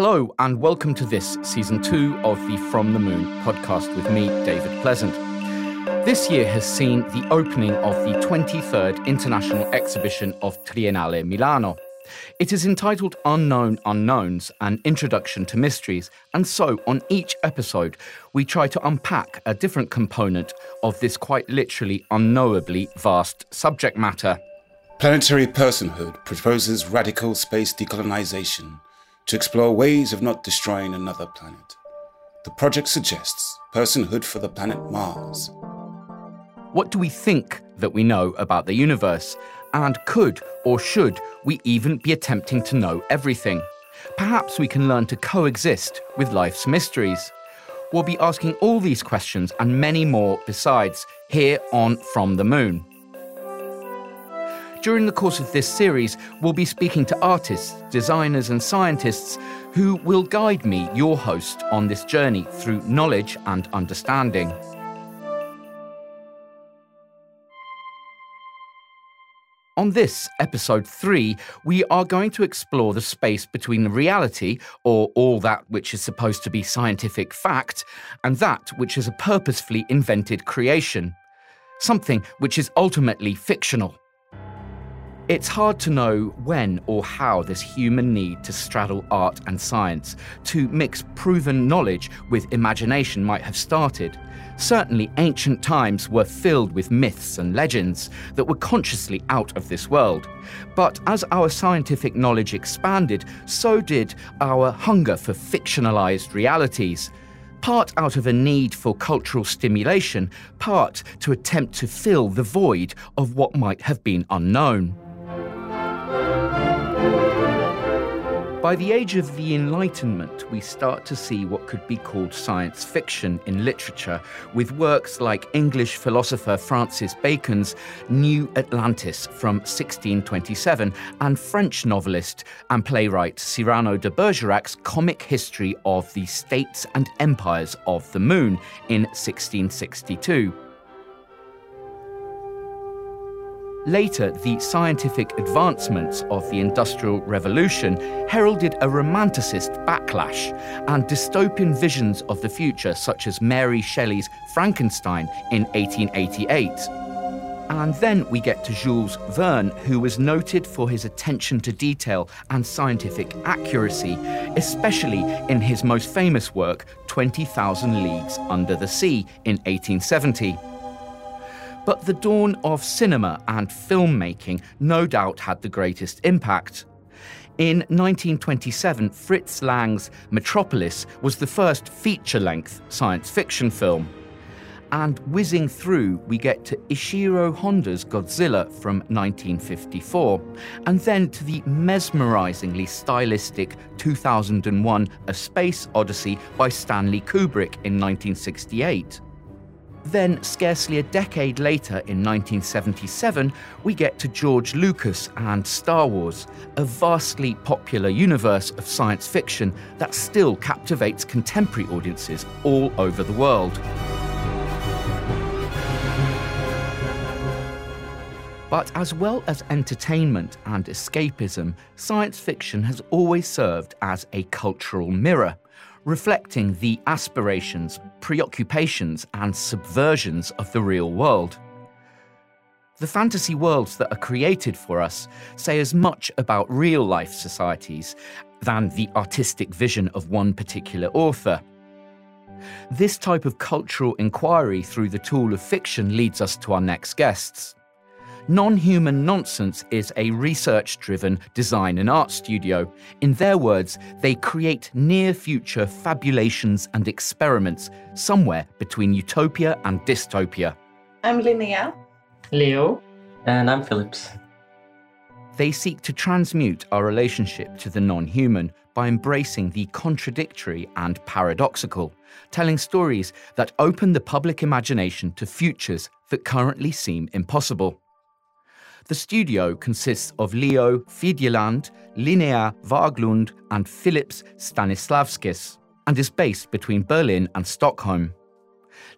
Hello, and welcome to this season two of the From the Moon podcast with me, David Pleasant. This year has seen the opening of the 23rd International Exhibition of Triennale Milano. It is entitled Unknown Unknowns An Introduction to Mysteries, and so on each episode, we try to unpack a different component of this quite literally unknowably vast subject matter. Planetary Personhood proposes radical space decolonization to explore ways of not destroying another planet. The project suggests personhood for the planet Mars. What do we think that we know about the universe? And could or should we even be attempting to know everything? Perhaps we can learn to coexist with life's mysteries. We'll be asking all these questions and many more besides here on From the Moon. During the course of this series, we'll be speaking to artists, designers, and scientists who will guide me, your host, on this journey through knowledge and understanding. On this, episode three, we are going to explore the space between reality, or all that which is supposed to be scientific fact, and that which is a purposefully invented creation. Something which is ultimately fictional. It's hard to know when or how this human need to straddle art and science, to mix proven knowledge with imagination, might have started. Certainly, ancient times were filled with myths and legends that were consciously out of this world. But as our scientific knowledge expanded, so did our hunger for fictionalized realities part out of a need for cultural stimulation, part to attempt to fill the void of what might have been unknown. By the age of the Enlightenment, we start to see what could be called science fiction in literature, with works like English philosopher Francis Bacon's New Atlantis from 1627 and French novelist and playwright Cyrano de Bergerac's comic history of the states and empires of the moon in 1662. Later, the scientific advancements of the Industrial Revolution heralded a romanticist backlash and dystopian visions of the future, such as Mary Shelley's Frankenstein in 1888. And then we get to Jules Verne, who was noted for his attention to detail and scientific accuracy, especially in his most famous work, 20,000 Leagues Under the Sea, in 1870. But the dawn of cinema and filmmaking no doubt had the greatest impact. In 1927, Fritz Lang's Metropolis was the first feature length science fiction film. And whizzing through, we get to Ishiro Honda's Godzilla from 1954, and then to the mesmerizingly stylistic 2001 A Space Odyssey by Stanley Kubrick in 1968. Then, scarcely a decade later, in 1977, we get to George Lucas and Star Wars, a vastly popular universe of science fiction that still captivates contemporary audiences all over the world. But as well as entertainment and escapism, science fiction has always served as a cultural mirror reflecting the aspirations, preoccupations, and subversions of the real world. The fantasy worlds that are created for us say as much about real life societies than the artistic vision of one particular author. This type of cultural inquiry through the tool of fiction leads us to our next guests. Non Human Nonsense is a research driven design and art studio. In their words, they create near future fabulations and experiments somewhere between utopia and dystopia. I'm Linnea. Leo. And I'm Phillips. They seek to transmute our relationship to the non human by embracing the contradictory and paradoxical, telling stories that open the public imagination to futures that currently seem impossible. The studio consists of Leo Fidjeland, Linnea Vaglund, and Filips Stanislavskis, and is based between Berlin and Stockholm.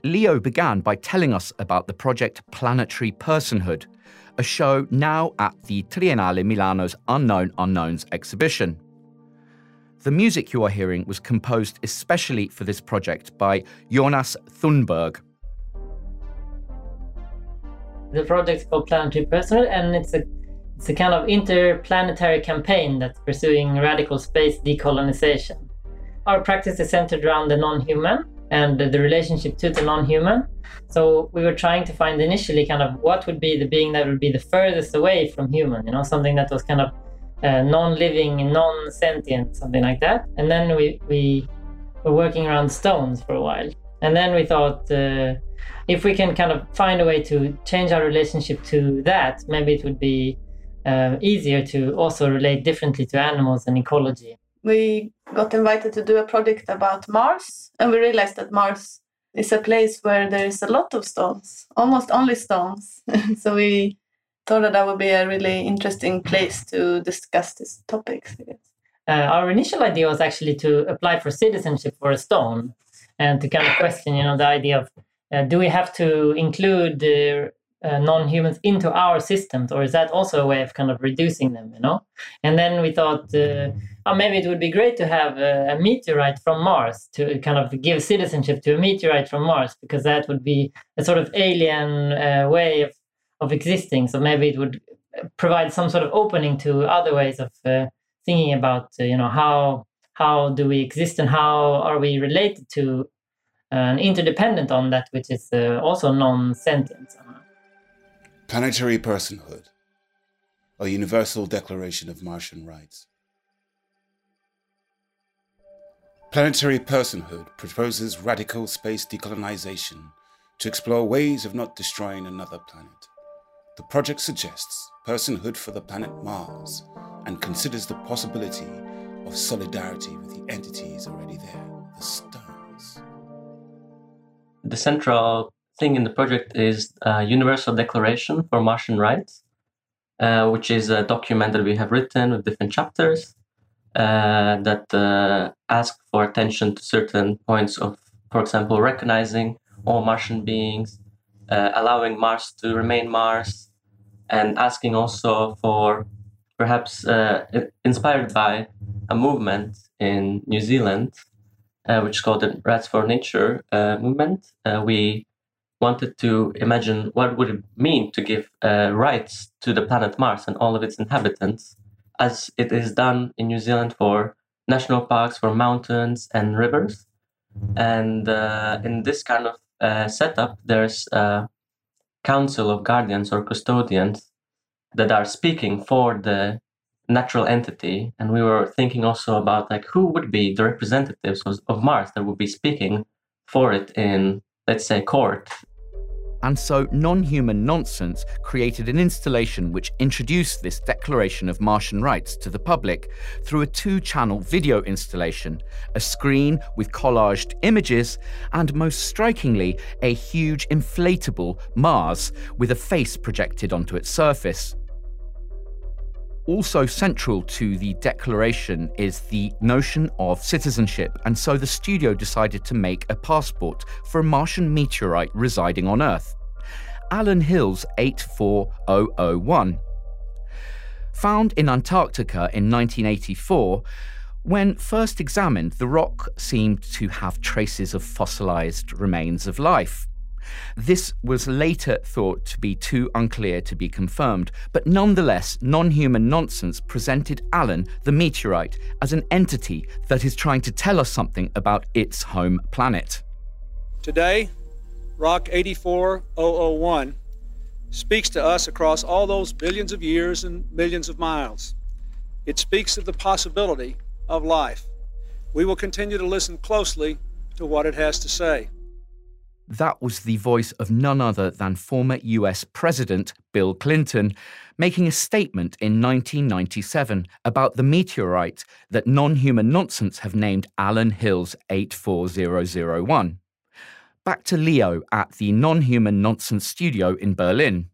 Leo began by telling us about the project Planetary Personhood, a show now at the Triennale Milano's Unknown Unknowns exhibition. The music you are hearing was composed especially for this project by Jonas Thunberg. The project is called Planetary Personhood, and it's a it's a kind of interplanetary campaign that's pursuing radical space decolonization. Our practice is centered around the non-human and the relationship to the non-human. So we were trying to find initially kind of what would be the being that would be the furthest away from human, you know, something that was kind of uh, non-living, non-sentient, something like that. And then we we were working around stones for a while, and then we thought uh, if we can kind of find a way to change our relationship to that, maybe it would be uh, easier to also relate differently to animals and ecology. We got invited to do a project about Mars, and we realized that Mars is a place where there is a lot of stones, almost only stones. so we thought that that would be a really interesting place to discuss these topics. Uh, our initial idea was actually to apply for citizenship for a stone and to kind of question, you know, the idea of uh, do we have to include uh, uh, non-humans into our systems, or is that also a way of kind of reducing them? You know, and then we thought, uh, oh, maybe it would be great to have a, a, meteorite from Mars to kind of give citizenship to a meteorite from Mars, because that would be a sort of alien uh, way of of existing. So maybe it would provide some sort of opening to other ways of uh, thinking about, uh, you know, how how do we exist and how are we related to and interdependent on that which is uh, also non-sentient. Planetary Personhood, a Universal Declaration of Martian Rights. Planetary Personhood proposes radical space decolonization to explore ways of not destroying another planet. The project suggests personhood for the planet Mars and considers the possibility of solidarity with the entities already there, the stars. The central thing in the project is a Universal Declaration for Martian Rights, uh, which is a document that we have written with different chapters uh, that uh, ask for attention to certain points of, for example, recognizing all Martian beings, uh, allowing Mars to remain Mars, and asking also for perhaps uh, inspired by a movement in New Zealand, uh, which is called the Rights for Nature movement. we wanted to imagine what would it mean to give uh, rights to the planet Mars and all of its inhabitants, as it is done in New Zealand for national parks, for mountains and rivers. And uh, in this kind of uh, setup, there's a council of guardians or custodians that are speaking for the natural entity. And we were thinking also about like who would be the representatives of Mars that would be speaking for it in let's say court and so Non Human Nonsense created an installation which introduced this Declaration of Martian Rights to the public through a two channel video installation, a screen with collaged images, and most strikingly, a huge inflatable Mars with a face projected onto its surface. Also central to the declaration is the notion of citizenship, and so the studio decided to make a passport for a Martian meteorite residing on Earth. Allan Hills 84001. Found in Antarctica in 1984, when first examined, the rock seemed to have traces of fossilized remains of life. This was later thought to be too unclear to be confirmed, but nonetheless, non human nonsense presented Allan, the meteorite, as an entity that is trying to tell us something about its home planet. Today, Rock 84001 speaks to us across all those billions of years and millions of miles. It speaks of the possibility of life. We will continue to listen closely to what it has to say. That was the voice of none other than former US President Bill Clinton, making a statement in 1997 about the meteorite that non human nonsense have named Allan Hills 84001. Back to Leo at the Non Human Nonsense studio in Berlin.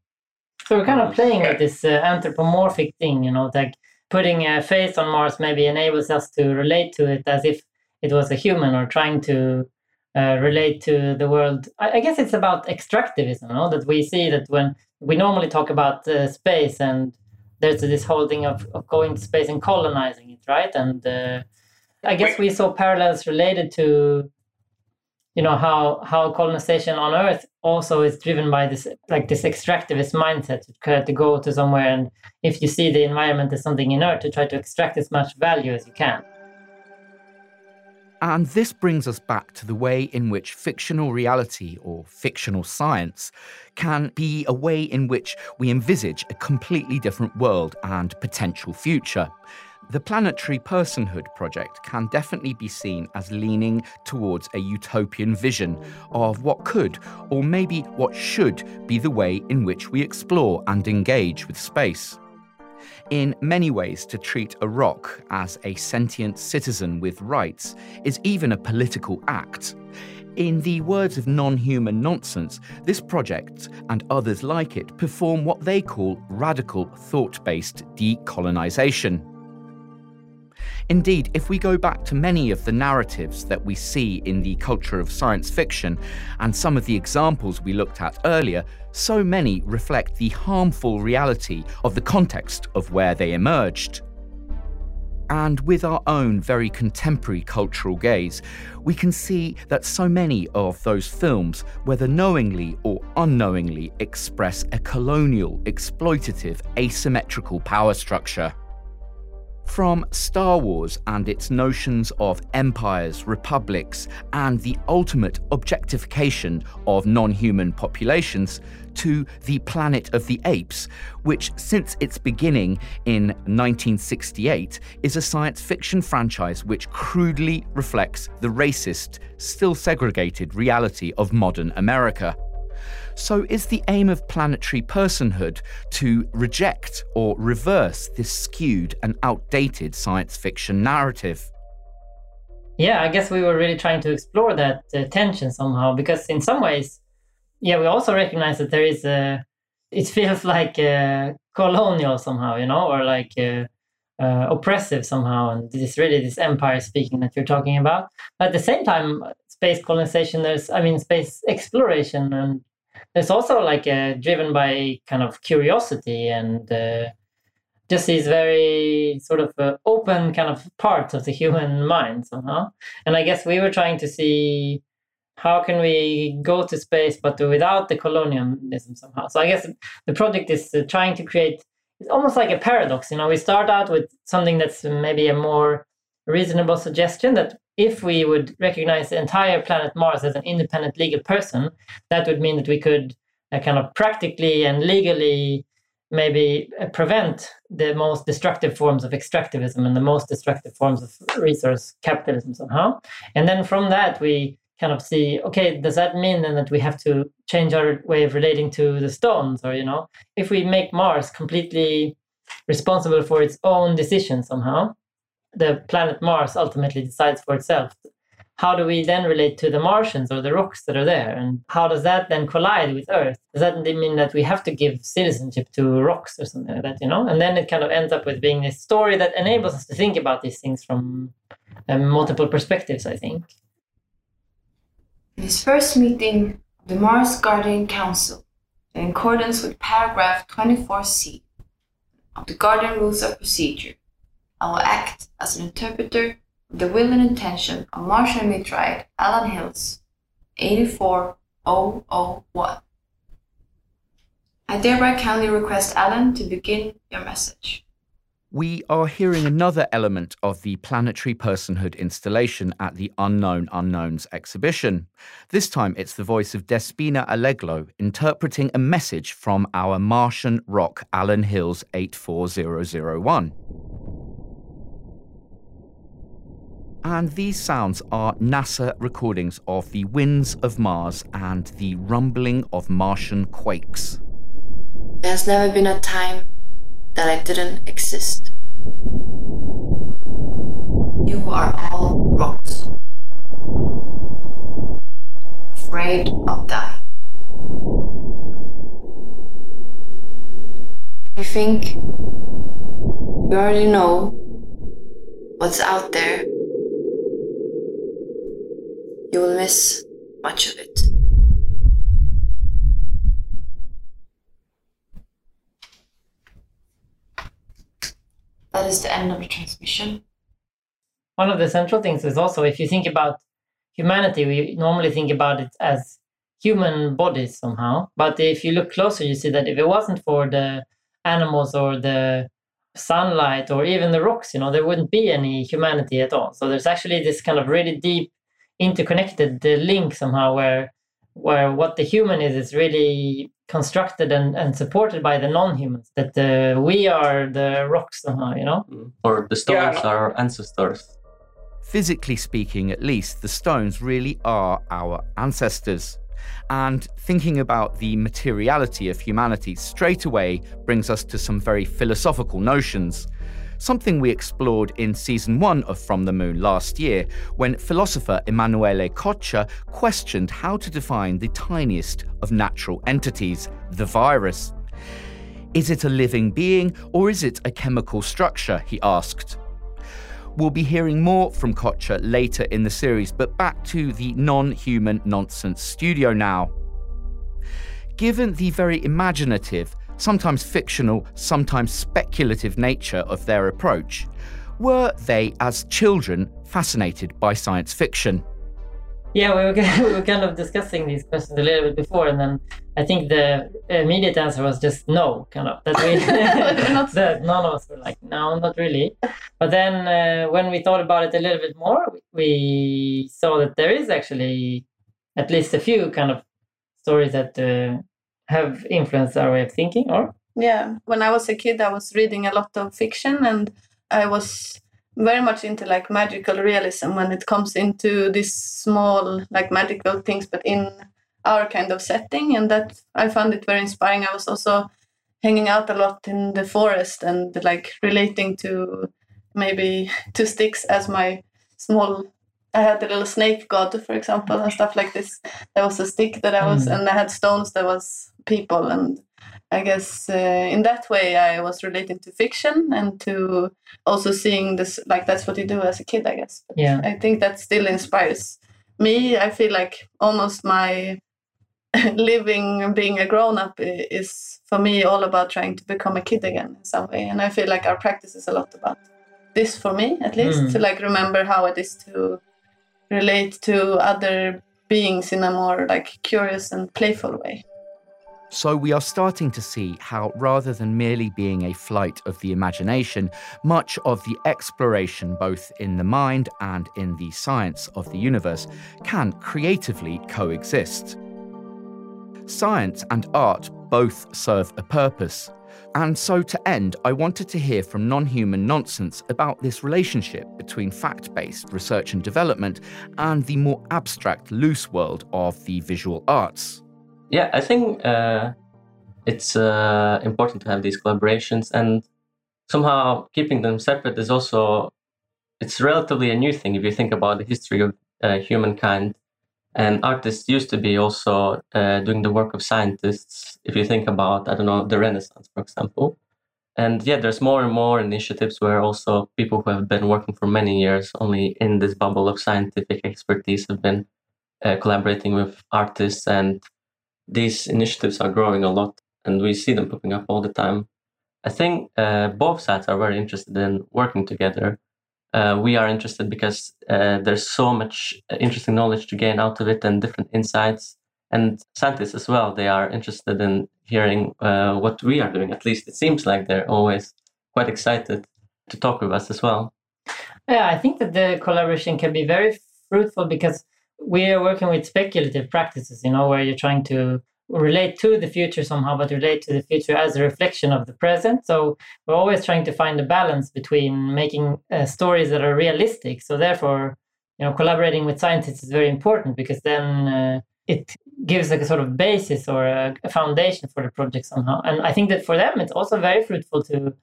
So we're kind of playing with this uh, anthropomorphic thing, you know, like putting a face on Mars maybe enables us to relate to it as if it was a human or trying to uh, relate to the world. I, I, guess it's about extractivism, no? that we see that when we normally talk about uh, space and there's this whole thing of, of going to space and colonizing it, right? And uh, I guess we saw parallels related to you know how how colonization on earth also is driven by this like this extractivist mindset to, to go to somewhere and if you see the environment as something inert to try to extract as much value as you can and this brings us back to the way in which fictional reality or fictional science can be a way in which we envisage a completely different world and potential future. The Planetary Personhood project can definitely be seen as leaning towards a utopian vision of what could, or maybe what should, be the way in which we explore and engage with space. In many ways, to treat a rock as a sentient citizen with rights is even a political act. In the words of non human nonsense, this project and others like it perform what they call radical thought based decolonization. Indeed, if we go back to many of the narratives that we see in the culture of science fiction and some of the examples we looked at earlier, so many reflect the harmful reality of the context of where they emerged. And with our own very contemporary cultural gaze, we can see that so many of those films, whether knowingly or unknowingly, express a colonial, exploitative, asymmetrical power structure. From Star Wars and its notions of empires, republics, and the ultimate objectification of non human populations, to The Planet of the Apes, which, since its beginning in 1968, is a science fiction franchise which crudely reflects the racist, still segregated reality of modern America. So, is the aim of planetary personhood to reject or reverse this skewed and outdated science fiction narrative? Yeah, I guess we were really trying to explore that uh, tension somehow because, in some ways, yeah, we also recognize that there is a, it feels like colonial somehow, you know, or like uh, oppressive somehow. And this is really this empire speaking that you're talking about. But at the same time, space colonization, there's, I mean, space exploration and it's also like uh, driven by kind of curiosity and uh, just these very sort of uh, open kind of parts of the human mind somehow. And I guess we were trying to see how can we go to space but without the colonialism somehow. So I guess the project is uh, trying to create. It's almost like a paradox. You know, we start out with something that's maybe a more reasonable suggestion that if we would recognize the entire planet Mars as an independent legal person, that would mean that we could uh, kind of practically and legally maybe uh, prevent the most destructive forms of extractivism and the most destructive forms of resource capitalism somehow. And then from that, we kind of see okay does that mean then that we have to change our way of relating to the stones or you know if we make mars completely responsible for its own decisions somehow the planet Mars ultimately decides for itself. How do we then relate to the Martians or the rocks that are there? And how does that then collide with Earth? Does that mean that we have to give citizenship to rocks or something like that, you know? And then it kind of ends up with being a story that enables us to think about these things from um, multiple perspectives, I think. In his first meeting the Mars Guardian Council, in accordance with paragraph 24c of the Guardian Rules of Procedure, I will act as an interpreter of the will and intention of Martian meteorite Allan Hills 84001. I thereby kindly request Allan to begin your message. We are hearing another element of the planetary personhood installation at the Unknown Unknowns exhibition. This time it's the voice of Despina Alleglo interpreting a message from our Martian rock Allan Hills 84001. And these sounds are NASA recordings of the winds of Mars and the rumbling of Martian quakes. There's never been a time that I didn't exist. You are all rocks. Afraid of dying. You think you already know what's out there you will miss much of it. That is the end of the transmission. one of the central things is also if you think about humanity, we normally think about it as human bodies somehow. But if you look closer, you see that if it wasn't for the animals or the sunlight or even the rocks, you know, there wouldn't be any humanity at all. So there's actually this kind of really deep interconnected the link somehow where where what the human is is really constructed and, and supported by the non-humans that uh, we are the rocks somehow you know mm. or the stones yeah. are our ancestors physically speaking at least the stones really are our ancestors and thinking about the materiality of humanity straight away brings us to some very philosophical notions something we explored in season one of From the Moon last year, when philosopher Emanuele Coccia questioned how to define the tiniest of natural entities, the virus. Is it a living being or is it a chemical structure? he asked. We'll be hearing more from Coccia later in the series, but back to the non human nonsense studio now. Given the very imaginative, sometimes fictional, sometimes speculative nature of their approach, were they, as children, fascinated by science fiction? Yeah, we were, we were kind of discussing these questions a little bit before, and then I think the immediate answer was just no, kind of. That, we, that none of us were like, no, not really. But then uh, when we thought about it a little bit more, we saw that there is actually at least a few kind of stories that uh, have influenced our way of thinking or? Yeah. When i was a kid i was reading a lot of fiction and i was very much into like magical realism when it comes into these small like magical things but in our kind of setting and that i found it very inspiring. I was also hanging out a lot in the forest and like relating to maybe to sticks as my small I had a little snake god, for example, and stuff like this. There was a stick that I was, mm. and I had stones that was people and I guess uh, in that way I was relating to fiction and to also seeing this like that's what you do as a kid I guess. But yeah. I think that still inspires me. I feel like almost my living and being a grown up is for me all about trying to become a kid again in some way and I feel like our practice is a lot about this for me at least mm. to like remember how it is to relate to other beings in a more like curious and playful way. So we are starting to see how, rather than merely being a flight of the imagination, much of the exploration, both in the mind and in the science of the universe, can creatively coexist. Science and art both serve a purpose. And so, to end, I wanted to hear from non human nonsense about this relationship between fact based research and development and the more abstract, loose world of the visual arts. Yeah, I think uh, it's uh, important to have these collaborations, and somehow keeping them separate is also it's relatively a new thing if you think about the history of uh, humankind. And artists used to be also uh, doing the work of scientists. If you think about, I don't know, the Renaissance, for example. And yeah, there's more and more initiatives where also people who have been working for many years only in this bubble of scientific expertise have been uh, collaborating with artists and these initiatives are growing a lot and we see them popping up all the time. I think uh, both sides are very interested in working together. Uh, we are interested because uh, there's so much interesting knowledge to gain out of it and different insights. And scientists as well, they are interested in hearing uh, what we are doing. At least it seems like they're always quite excited to talk with us as well. Yeah, I think that the collaboration can be very fruitful because we are working with speculative practices, you know, where you're trying to relate to the future somehow, but relate to the future as a reflection of the present. So we're always trying to find a balance between making uh, stories that are realistic. So therefore, you know, collaborating with scientists is very important because then uh, it gives like a sort of basis or a, a foundation for the project somehow. And I think that for them, it's also very fruitful to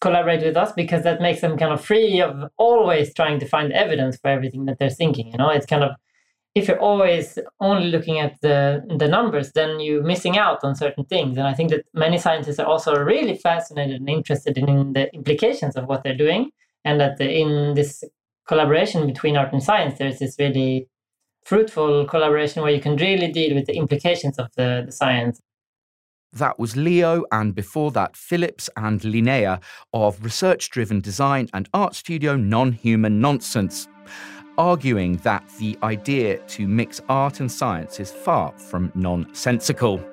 collaborate with us because that makes them kind of free of always trying to find evidence for everything that they're thinking. You know, it's kind of if you're always only looking at the the numbers, then you're missing out on certain things. And I think that many scientists are also really fascinated and interested in the implications of what they're doing, and that in this collaboration between art and science, there's this really fruitful collaboration where you can really deal with the implications of the, the science That was Leo, and before that, Phillips and Linnea of research driven design and art studio Non Human Nonsense, arguing that the idea to mix art and science is far from nonsensical.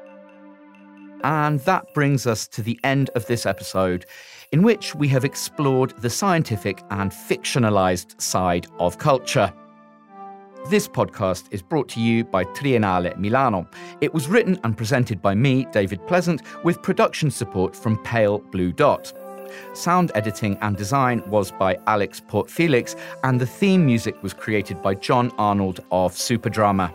And that brings us to the end of this episode, in which we have explored the scientific and fictionalized side of culture. This podcast is brought to you by Triennale Milano. It was written and presented by me, David Pleasant, with production support from Pale Blue Dot. Sound editing and design was by Alex Port Felix, and the theme music was created by John Arnold of Superdrama.